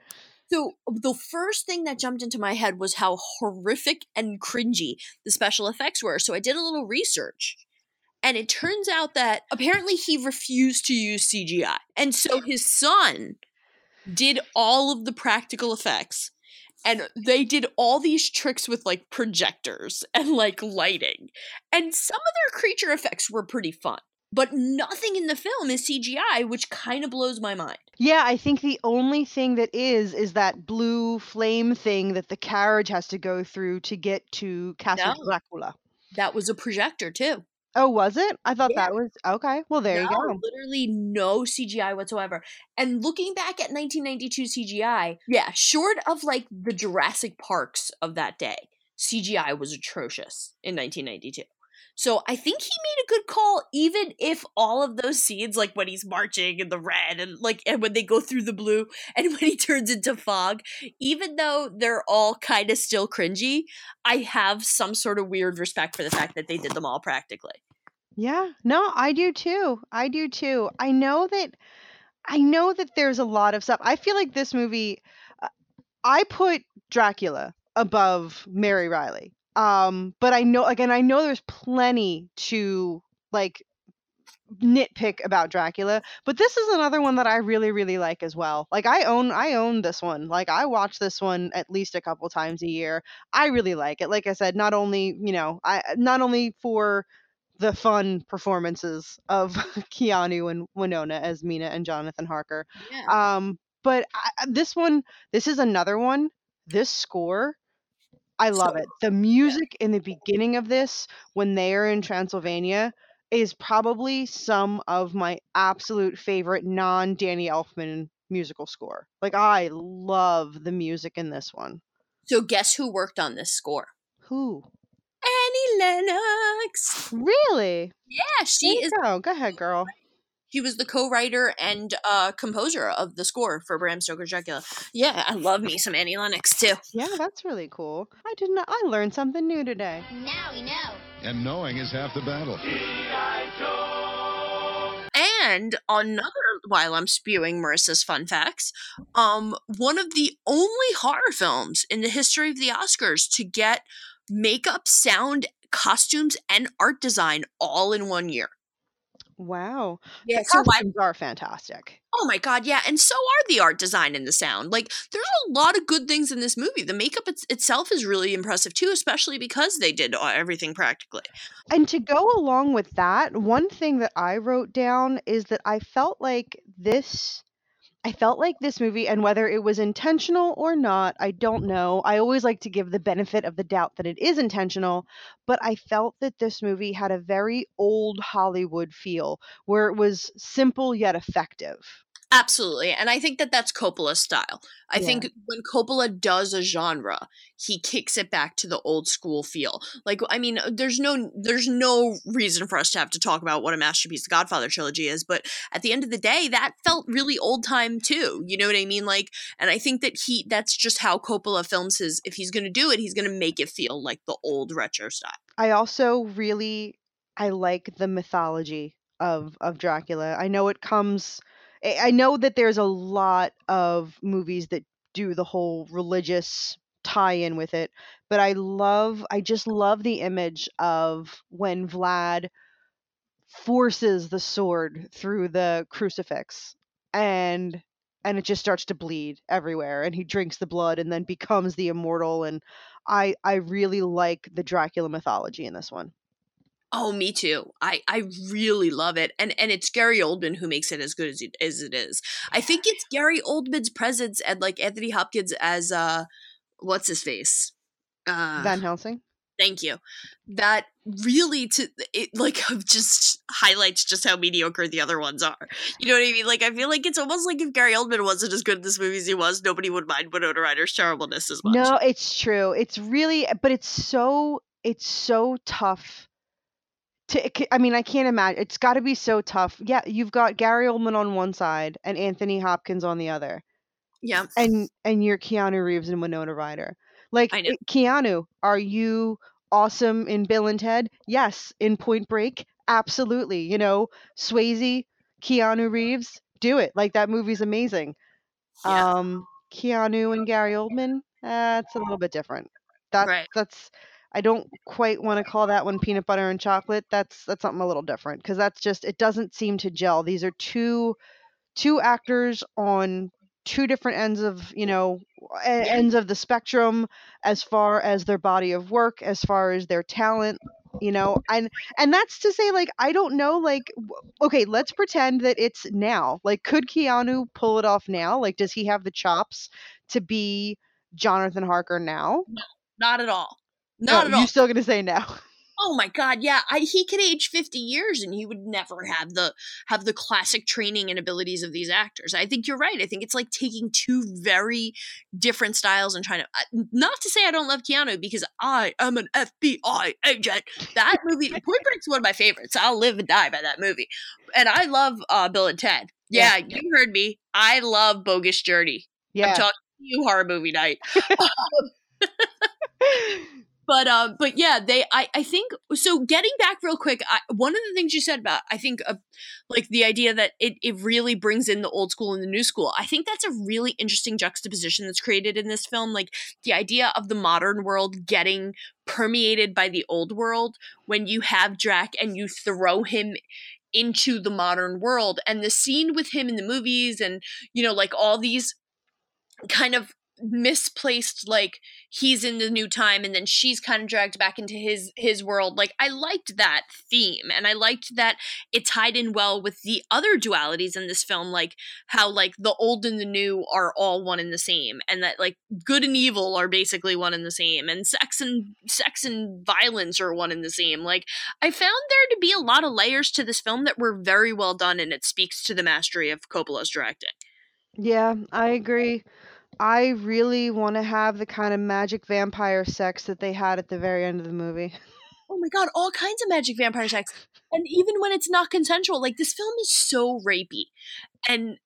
So the first thing that jumped into my head was how horrific and cringy the special effects were. So I did a little research. And it turns out that apparently he refused to use CGI. And so his son did all of the practical effects. And they did all these tricks with like projectors and like lighting. And some of their creature effects were pretty fun. But nothing in the film is CGI, which kind of blows my mind. Yeah, I think the only thing that is is that blue flame thing that the carriage has to go through to get to Castle No. Dracula. That was a projector too. Oh, was it? I thought Yeah. that was okay. Well, there you No, go. Literally no CGI whatsoever. And looking back at 1992 CGI, yeah, short of like the Jurassic Parks of that day, CGI was atrocious in 1992. So I think he made a good call, even if all of those scenes, like when he's marching in the red and like and when they go through the blue and when he turns into fog, even though they're all kind of still cringy, I have some sort of weird respect for the fact that they did them all practically. Yeah, no, I do too. I do too. I know that I know that there's a lot of stuff. I feel like this movie uh, I put Dracula above Mary Reilly. Um, but I know again, I know there's plenty to like nitpick about Dracula, but this is another one that I really really like as well. Like I own I own this one. Like I watch this one at least a couple times a year. I really like it. Like I said, not only, you know, I not only for the fun performances of Keanu and Winona as Mina and Jonathan Harker. Yeah. Um, but I, this one, this is another one. This score, I love it. The music in the beginning of this, when they are in Transylvania, is probably some of my absolute favorite non Danny Elfman musical score. Like I love the music in this one. So guess who worked on this score? Who? Annie Lennox. Really? Yeah, she There is. Go, go ahead, girl. She was the co-writer and uh, composer of the score for Bram Stoker's Dracula. Yeah, I love me some Annie Lennox too. Yeah, that's really cool. I did not. I learned something new today. Now we know. And knowing is half the battle. And another, while I'm spewing Marissa's fun facts, um, one of the only horror films in the history of the Oscars to get makeup, sound, costumes, and art design all in one year. Wow. Yeah, the so costumes are fantastic. Oh my god, yeah, and so are the art design and the sound. Like, there's a lot of good things in this movie. The makeup it's, itself is really impressive too, especially because they did uh, everything practically. And to go along with that, one thing that I wrote down is that I felt like this I felt like this movie and whether it was intentional or not, I don't know. I always like to give the benefit of the doubt that it is intentional, but I felt that this movie had a very old Hollywood feel where it was simple yet effective. Absolutely. And I think that that's Coppola's style. I Yeah. think when Coppola does a genre, he kicks it back to the old school feel. Like I mean, uh, there's no there's no reason for us to have to talk about what a masterpiece the Godfather trilogy is, but at the end of the day, that felt really old time too. You know what I mean? Like and I think that he that's just how Coppola films his if he's going to do it, he's going to make it feel like the old retro style. I also really I like the mythology of of Dracula. I know it comes I know that there's a lot of movies that do the whole religious tie-in with it, but I love I just love the image of when Vlad forces the sword through the crucifix and and it just starts to bleed everywhere and he drinks the blood and then becomes the immortal and I I really like the Dracula mythology in this one. Oh, me too. I I really love it, and and it's Gary Oldman who makes it as good as it, as it is. I think it's Gary Oldman's presence and like Anthony Hopkins as uh, what's his face, uh, Van Helsing. Thank you. That really to it like just highlights just how mediocre the other ones are. You know what I mean? Like I feel like it's almost like if Gary Oldman wasn't as good in this movie as he was, nobody would mind Winona Ryder's terribleness as much. No, it's true. It's really but it's so it's so tough to I mean, I can't imagine. It's got to be so tough. Yeah, you've got Gary Oldman on one side and Anthony Hopkins on the other. Yeah. And and you're Keanu Reeves and Winona Ryder. Like. Keanu, are you awesome in Bill and Ted? Yes. In Point Break? Absolutely. You know, Swayze, Keanu Reeves, do it. Like that movie's amazing. Yeah. Um Keanu and Gary Oldman, that's a little bit different. That's Right. that's I don't quite want to call that one peanut butter and chocolate. That's that's something a little different because that's just it doesn't seem to gel. These are two two actors on two different ends of you know e- ends of the spectrum as far as their body of work, as far as their talent. You know, and and that's to say, like I don't know, like okay, let's pretend that it's now. Like, could Keanu pull it off now? Like, does he have the chops to be Jonathan Harker now? no, Not at all. No, Not at all. you still gonna say no? Oh my god, yeah. I he could age 50 years and he would never have the have the classic training and abilities of these actors. I think you're right. I think it's like taking two very different styles and trying to uh, not to say I don't love Keanu because I am an FBI agent. That movie Point Break's one of my favorites. I'll live and die by that movie. And I love uh Bill and Ted. Yeah, Yeah. you heard me. I love Bogus Journey. Yeah, I'm talking to you horror movie night. but um but yeah they i i think so getting back real quick I, one of the things you said about i think uh, like the idea that it, it really brings in the old school and the new school i think that's a really interesting juxtaposition that's created in this film. Like the idea of the modern world getting permeated by the old world when you have drac and you throw him into the modern world and the scene with him in the movies and you know like all these kind of misplaced like he's in the new time and then she's kind of dragged back into his his world. Like i liked that theme and i liked that it tied in well with the other dualities in this film like how like the old and the new are all one and the same and that like good and evil are basically one and the same and sex and sex and violence are one and the same. Like i found there to be a lot of layers to this film that were very well done and it speaks to the mastery of coppola's directing. Yeah, I agree. I really want to have the kind of magic vampire sex that they had at the very end of the movie. oh my god, all kinds of magic vampire sex. And even when it's not consensual, like this film is so rapey. And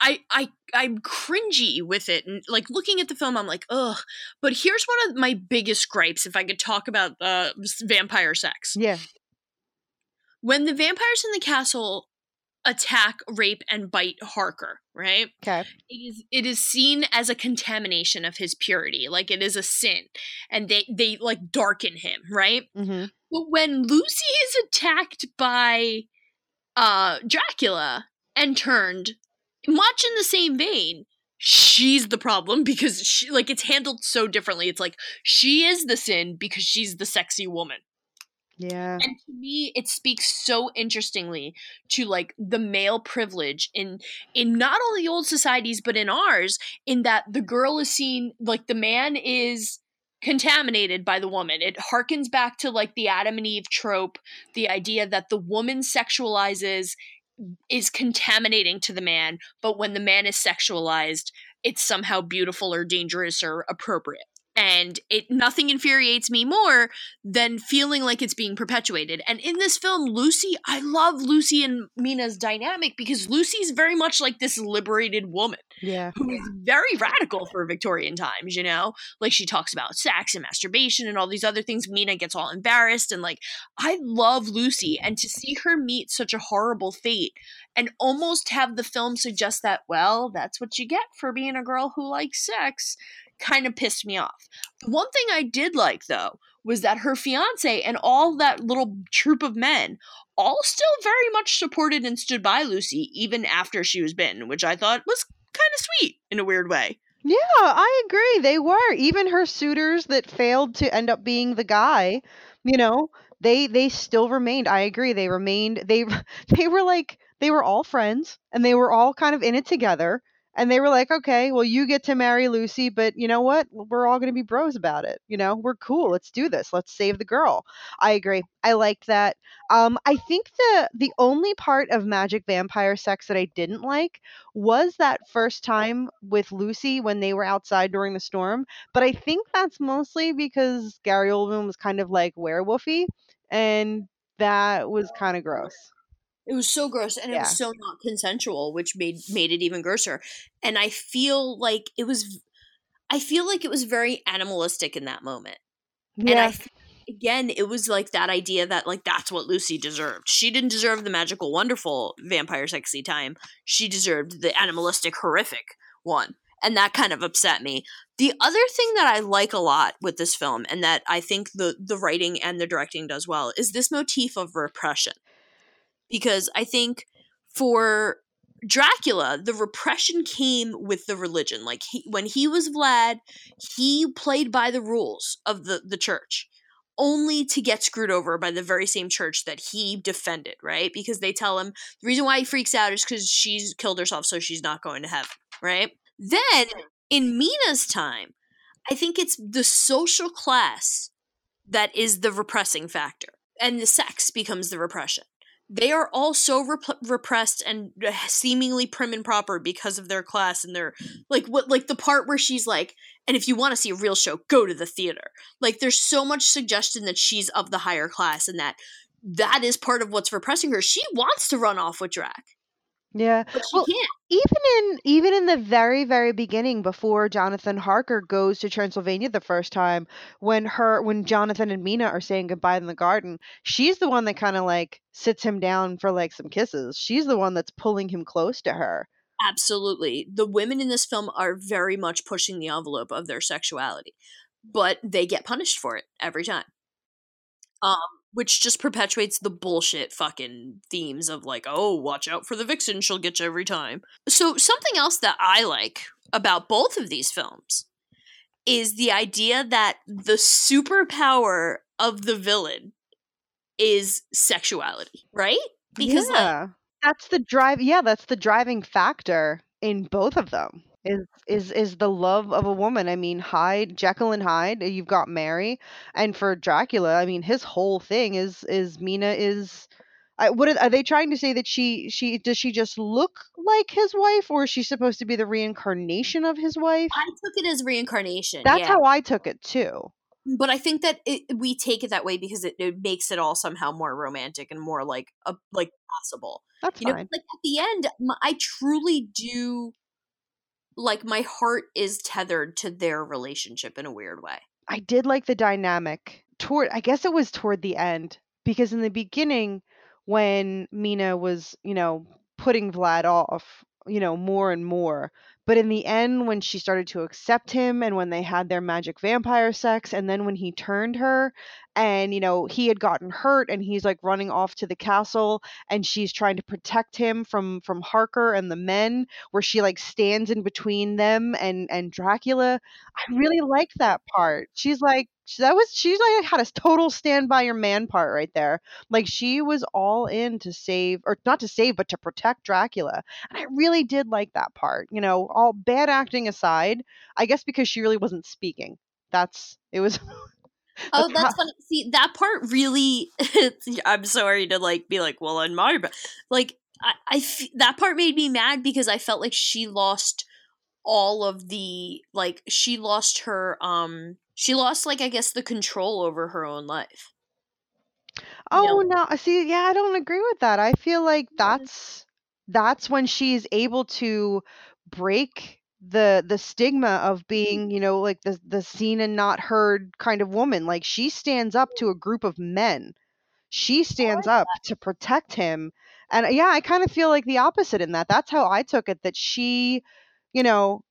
I, I, I'm cringy with it, and like looking at the film, I'm like, ugh. But here's one of my biggest gripes. If I could talk about uh, vampire sex, Yeah. when the vampires in the castle attack, rape, and bite Harker, right? Okay. It is it is seen as a contamination of his purity, like it is a sin, and they they like darken him, right? Mm-hmm. But when Lucy is attacked by uh Dracula and turned, much in the same vein, she's the problem because she like it's handled so differently. It's like she is the sin because she's the sexy woman. Yeah. And to me, it speaks so interestingly to like the male privilege in in not only old societies but in ours, in that the girl is seen like the man is contaminated by the woman. It harkens back to like the Adam and Eve trope, the idea that the woman sexualizes is contaminating to the man, but when the man is sexualized, it's somehow beautiful or dangerous or appropriate and it nothing infuriates me more than feeling like it's being perpetuated. And in this film lucy i love lucy and mina's dynamic because lucy's very much like this liberated woman yeah. who is very radical for victorian times you know? Like she talks about sex and masturbation and all these other things. Mina gets all embarrassed and like i love lucy. And to see her meet such a horrible fate and almost have the film suggest that well that's what you get for being a girl who likes sex kind of pissed me off. One thing I did like though was that her fiance and all that little troop of men all still very much supported and stood by Lucy even after she was bitten, which I thought was kind of sweet in a weird way. Yeah, I agree. They were. Even her suitors that failed to end up being the guy, you know, they they still remained. I agree. They remained they they were like they were all friends and they were all kind of in it together and they were like, okay, well, you get to marry Lucy, but you know what? We're all going to be bros about it. You know, we're cool. Let's do this. Let's save the girl. I agree. I liked that. Um, I think the the only part of magic vampire sex that I didn't like was that first time with Lucy when they were outside during the storm. But I think that's mostly because Gary Oldman was kind of like werewolfy, and that was kind of gross. It was so gross and yeah. it was so not consensual, which made made it even grosser. And I feel like it was I feel like it was very animalistic in that moment. Yeah. And I again, it was like that idea that like that's what Lucy deserved. She didn't deserve the magical, wonderful vampire sexy time. She deserved the animalistic, horrific one. And that kind of upset me. The other thing that I like a lot with this film, and that I think the the writing and the directing does well, is this motif of repression because I think for Dracula, the repression came with the religion. Like he, when he was Vlad, he played by the rules of the the church, only to get screwed over by the very same church that he defended. Right? Because they tell him the reason why he freaks out is because she's killed herself, so she's not going to heaven. Right? Then in Mina's time, I think it's the social class that is the repressing factor, and the sex becomes the repression they are all so rep- repressed and uh, seemingly prim and proper because of their class and their like what like the part where she's like and if you want to see a real show go to the theater. Like there's so much suggestion that she's of the higher class and that that is part of what's repressing her. She wants to run off with drac yeah. Well, even in even in the very very beginning before Jonathan Harker goes to Transylvania the first time when her when Jonathan and Mina are saying goodbye in the garden, she's the one that kind of like sits him down for like some kisses. She's the one that's pulling him close to her. Absolutely. The women in this film are very much pushing the envelope of their sexuality, but they get punished for it every time. Um which just perpetuates the bullshit fucking themes of like, oh, watch out for the vixen, she'll get you every time. So, something else that I like about both of these films is the idea that the superpower of the villain is sexuality, right? Because yeah. Like, that's the drive yeah, that's the driving factor in both of them is is is the love of a woman. I mean, Hyde, Jekyll and Hyde. Uh, you've got Mary, and for Dracula, I mean, his whole thing is is Mina is. I, what are, are they trying to say that she she does she just look like his wife or is she supposed to be the reincarnation of his wife? I took it as reincarnation. That's yeah. how I took it too. But I think that it, we take it that way because it, it makes it all somehow more romantic and more like a like possible. That's you fine. know, like at the end, I truly do like my heart is tethered to their relationship in a weird way. I did like the dynamic toward I guess it was toward the end because in the beginning when Mina was, you know, putting Vlad off, you know, more and more, but in the end, when she started to accept him and when they had their magic vampire sex, and then when he turned her and, you know, he had gotten hurt and he's like running off to the castle and she's trying to protect him from from Harker and the men, where she like stands in between them and and Dracula. I really liked that part. She's like, that was she's like had a total stand by your man part right there. Like she was all in to save or not to save but to protect Dracula. And I really did like that part. You know, all bad acting aside, I guess because she really wasn't speaking. That's it was Oh, that's funny. See, that part really I'm sorry to like be like, well, in my but like I, I f- that part made me mad because I felt like she lost all of the like she lost her um she lost like I guess the control over her own life. Oh no, see, yeah, I don't agree with that. I feel like that's that's when she's able to break the the stigma of mm-hmm. being, you know, like the the seen and not heard kind of woman. Like she stands up to a mm-hmm. group of men. She oh, stands up to protect him. And yeah, I kind of feel like the opposite in that. That's how I took it that she, you know,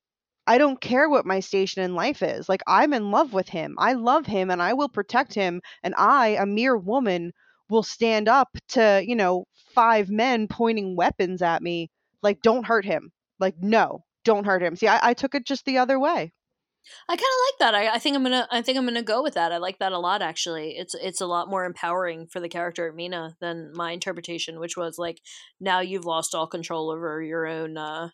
I don't care what my station in life is. Like I'm in love with him. I love him and I will protect him and I, a mere woman, will stand up to, you know, five men pointing weapons at me. Like don't hurt him. Like no, don't hurt him. See, I, I took it just the other way. I kind of like that. I, I think I'm gonna. I think I'm gonna go with that. I like that a lot. Actually, it's it's a lot more empowering for the character of Mina than my interpretation, which was like, now you've lost all control over your own uh,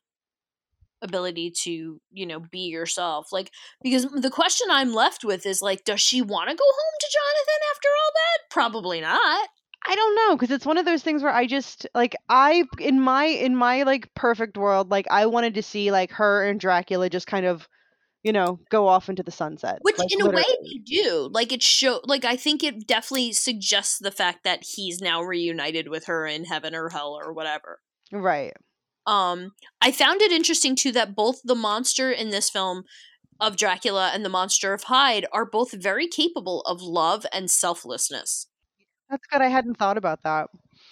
ability to you know be yourself. Like because the question I'm left with is like, does she want to go home to Jonathan after all that? Probably not. I don't know because it's one of those things where I just like I in my in my like perfect world like I wanted to see like her and Dracula just kind of you know, go off into the sunset. Which, like, in a way, they do. Like it show. Like I think it definitely suggests the fact that he's now reunited with her in heaven or hell or whatever. Right. Um, I found it interesting too that both the monster in this film of Dracula and the monster of Hyde are both very capable of love and selflessness. That's good. I hadn't thought about that.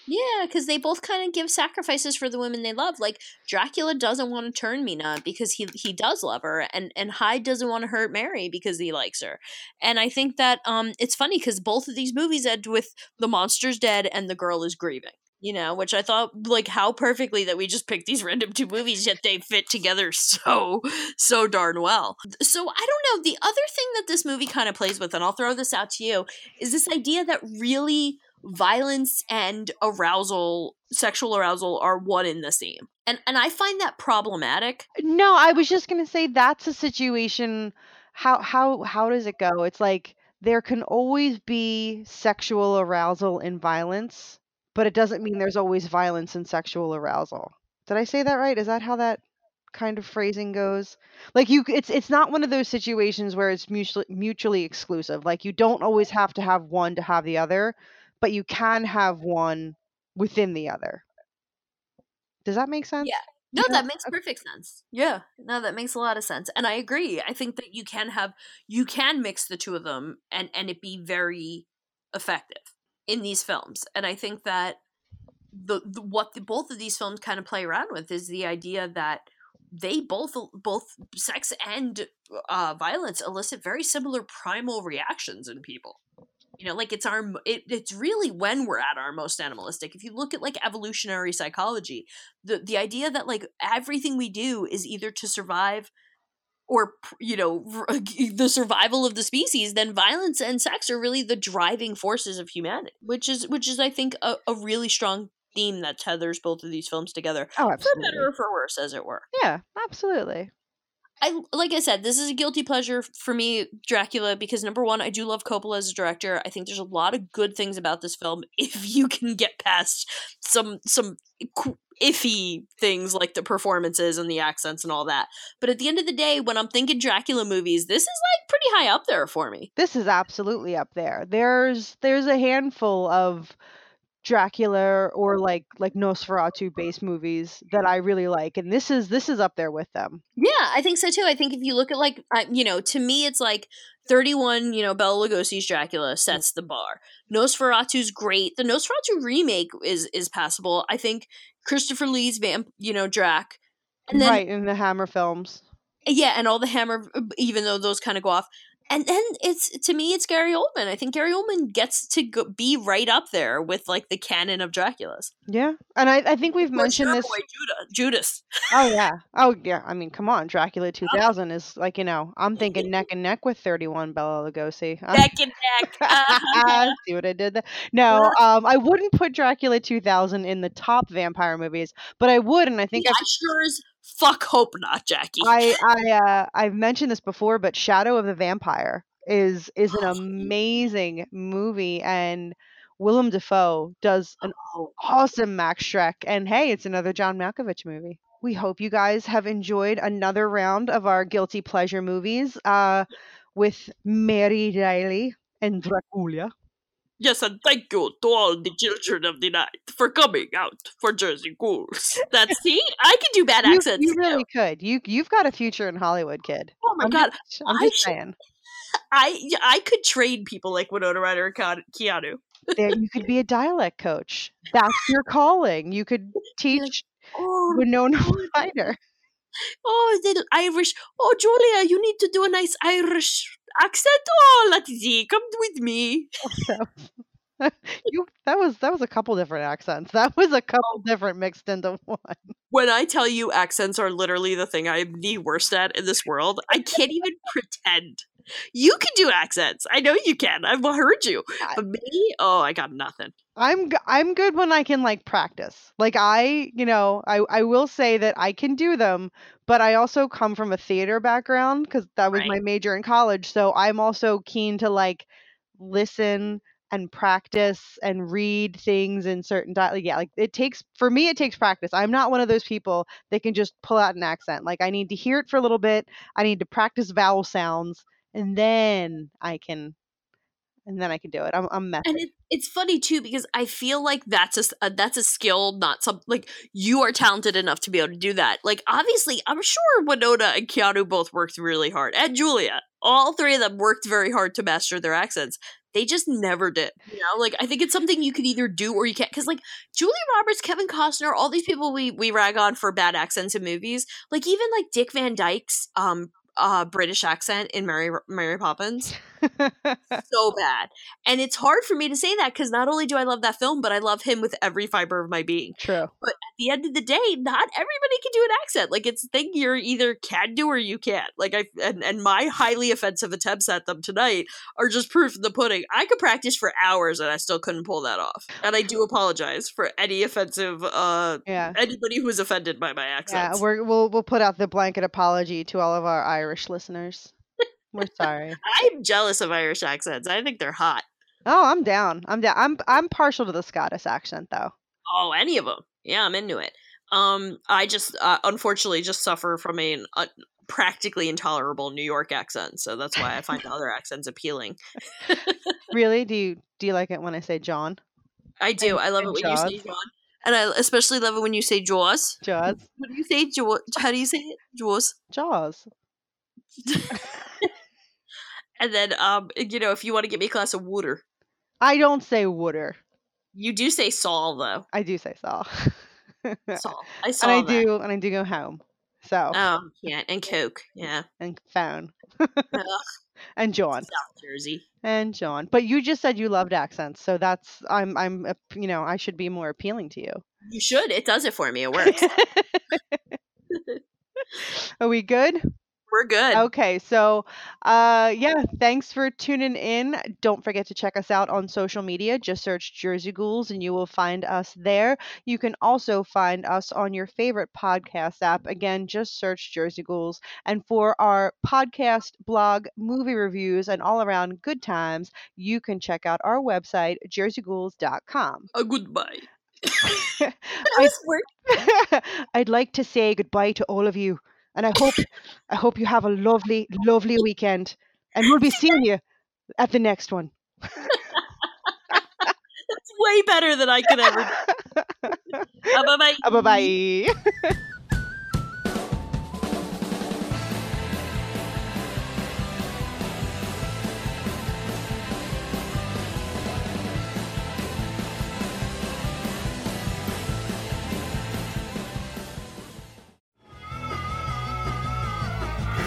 Yeah, because they both kind of give sacrifices for the women they love. Like Dracula doesn't want to turn Mina because he he does love her, and and Hyde doesn't want to hurt Mary because he likes her. And I think that um it's funny because both of these movies end with the monster's dead and the girl is grieving. You know, which I thought like how perfectly that we just picked these random two movies, yet they fit together so so darn well. So I don't know. The other thing that this movie kind of plays with, and I'll throw this out to you, is this idea that really violence and arousal sexual arousal are one in the same and and i find that problematic No, I was just gonna say that's a situation. How how how does it go? It's like there can always be sexual arousal and violence, but it doesn't mean there's always violence and sexual arousal. Did I say that right? Is that how that kind of phrasing goes? Like you, it's it's not one of those situations where it's mutually mutually exclusive. Like you don't always have to have one to have the other, but you can have one within the other. Does that make sense? yeah no Yeah, that makes perfect sense yeah no that makes a lot of sense and i agree i think that you can have you can mix the two of them and and it be very effective in these films. And i think that the, the what the, both of these films kind of play around with is the idea that they both both sex and uh, violence elicit very similar primal reactions in people. You know like it's our it, it's really when we're at our most animalistic. If you look at like evolutionary psychology the the idea that like everything we do is either to survive or you know the survival of the species then violence and sex are really the driving forces of humanity which is which is i think a, a really strong theme that tethers both of these films together Oh, absolutely. for better or for worse as it were Yeah, absolutely. I like I said, this is a guilty pleasure for me, Dracula, because number one, I do love Coppola as a director. I think there's a lot of good things about this film if you can get past some some eh, qu- iffy things like the performances and the accents and all that. But at the end of the day, when I'm thinking Dracula movies, this is like pretty high up there for me. This is absolutely up there. There's there's a handful of Dracula or like like Nosferatu based movies that I really like, and this is this is up there with them. Yeah, I think so too. I think if you look at like, uh, you know, to me, it's like 31, you know, Bela Lugosi's Dracula sets the bar. Nosferatu's great. The Nosferatu remake is is passable. I think Christopher Lee's vamp, you know, Drac. And then right in the Hammer films. yeah, and all the Hammer even though those kind of go off. And then it's to me it's Gary Oldman. I think Gary Oldman gets to go, be right up there with like the canon of Draculas. Yeah, and I, I think we've mentioned this. boy Judah, Judas. Oh yeah, oh yeah. I mean, come on, Dracula 2000 is like you know I'm thinking neck and neck with 31 Bela Lugosi. I'm- Neck and neck. See what I did there? No, um, I wouldn't put Dracula 2000 in the top vampire movies, but I would, and I think I I've sure as fuck hope not, Jackie. I I uh, I've mentioned this before, but Shadow of the Vampire is is an amazing movie, and Willem Dafoe does an Oh, awesome Max Schreck. And hey, it's another John Malkovich movie. We hope you guys have enjoyed another round of our guilty pleasure movies uh, with Mary Reilly and Dracula. Yes, and thank you to all the children of the night for coming out for Jersey Ghouls. That's see, I can do bad You, accents. you really could. You you've got a future in Hollywood, kid. Oh my I'm god, just, I'm I just should- saying. I I could train people like Winona Ryder and Keanu-. There, you could be a dialect coach. That's your calling. You could teach Oh, Winona Ryder. Oh, the Irish. Oh, Julia, you need to do a nice Irish accent. Oh, let's see, come with me. you that was that was a couple different accents. That was a couple Oh. different mixed into one. When I tell you accents are literally the thing I'm the worst at in this world, I can't even pretend. You can do accents. I know you can. I've heard you. But me, oh, I got nothing. I'm g- I'm good when I can like practice. Like I, you know, I I will say that I can do them, but I also come from a theater background cuz that was my major in college, so I'm also keen to like listen and practice and read things in certain di- like, yeah, like it takes for me it takes practice. I'm not one of those people that can just pull out an accent. Like I need to hear it for a little bit. I need to practice vowel sounds and then I can and then I can do it. I'm I'm. And it, it's funny too because I feel like that's a, uh, that's a skill, not some like you are talented enough to be able to do that. Like obviously, I'm sure Winona and Keanu both worked really hard, and Julia. All three of them worked very hard to master their accents. They just never did. You know, like I think it's something you could either do or you can't. Because like Julia Roberts, Kevin Costner, all these people we we rag on for bad accents in movies. Like even like Dick Van Dyke's um uh British accent in Mary Mary Poppins so bad. And it's hard for me to say that because not only do I love that film, but I love him with every fiber of my being. True. But at the end of the day, not everybody can do an accent. Like it's a thing you're either can do or you can't. Like I and, and my highly offensive attempts at them tonight are just proof of the pudding. I could practice for hours and I still couldn't pull that off. And I do apologize for any offensive uh Yeah. anybody who was offended by my accent. Yeah, we're, we'll we'll put out the blanket apology to all of our Irish listeners. We're sorry. I'm jealous of Irish accents. I think they're hot. Oh, I'm down. I'm down. I'm I'm partial to the Scottish accent though. Oh, any of them. Yeah, I'm into it. Um, I just uh, unfortunately just suffer from a uh, practically intolerable New York accent, so that's why I find other accents appealing. Really? Do you do you like it when I say John? I do. And- I love it when you say John, and I especially love it when you say Jaws. Jaws. What do you say, Jaws? How do you say it? Jaws. Jaws. And then, um, you know, if you want to get me a glass of water, I don't say wooder. you do say Saul though. I do say Saul. Saul. I saw and I that. do and I do go home. So Oh, yeah, and Coke. Yeah, and phone. And John. South Jersey. And John. But you just said you loved accents, so that's I'm I'm you know, I should be more appealing to you. You should. It does it for me. It works. Are we good? We're good. Okay, so uh yeah, thanks for tuning in. Don't forget to check us out on social media. Just search Jersey Ghouls and you will find us there. You can also find us on your favorite podcast app. Again, just search Jersey Ghouls. And for our podcast, blog, movie reviews, and all around good times, you can check out our website, jerseyghouls.com. A goodbye. I- Nice work. I'd like to say goodbye to all of you, and I hope I hope you have a lovely, lovely weekend, and we'll be seeing you at the next one. That's way better than I could ever do. Bye bye. bye bye.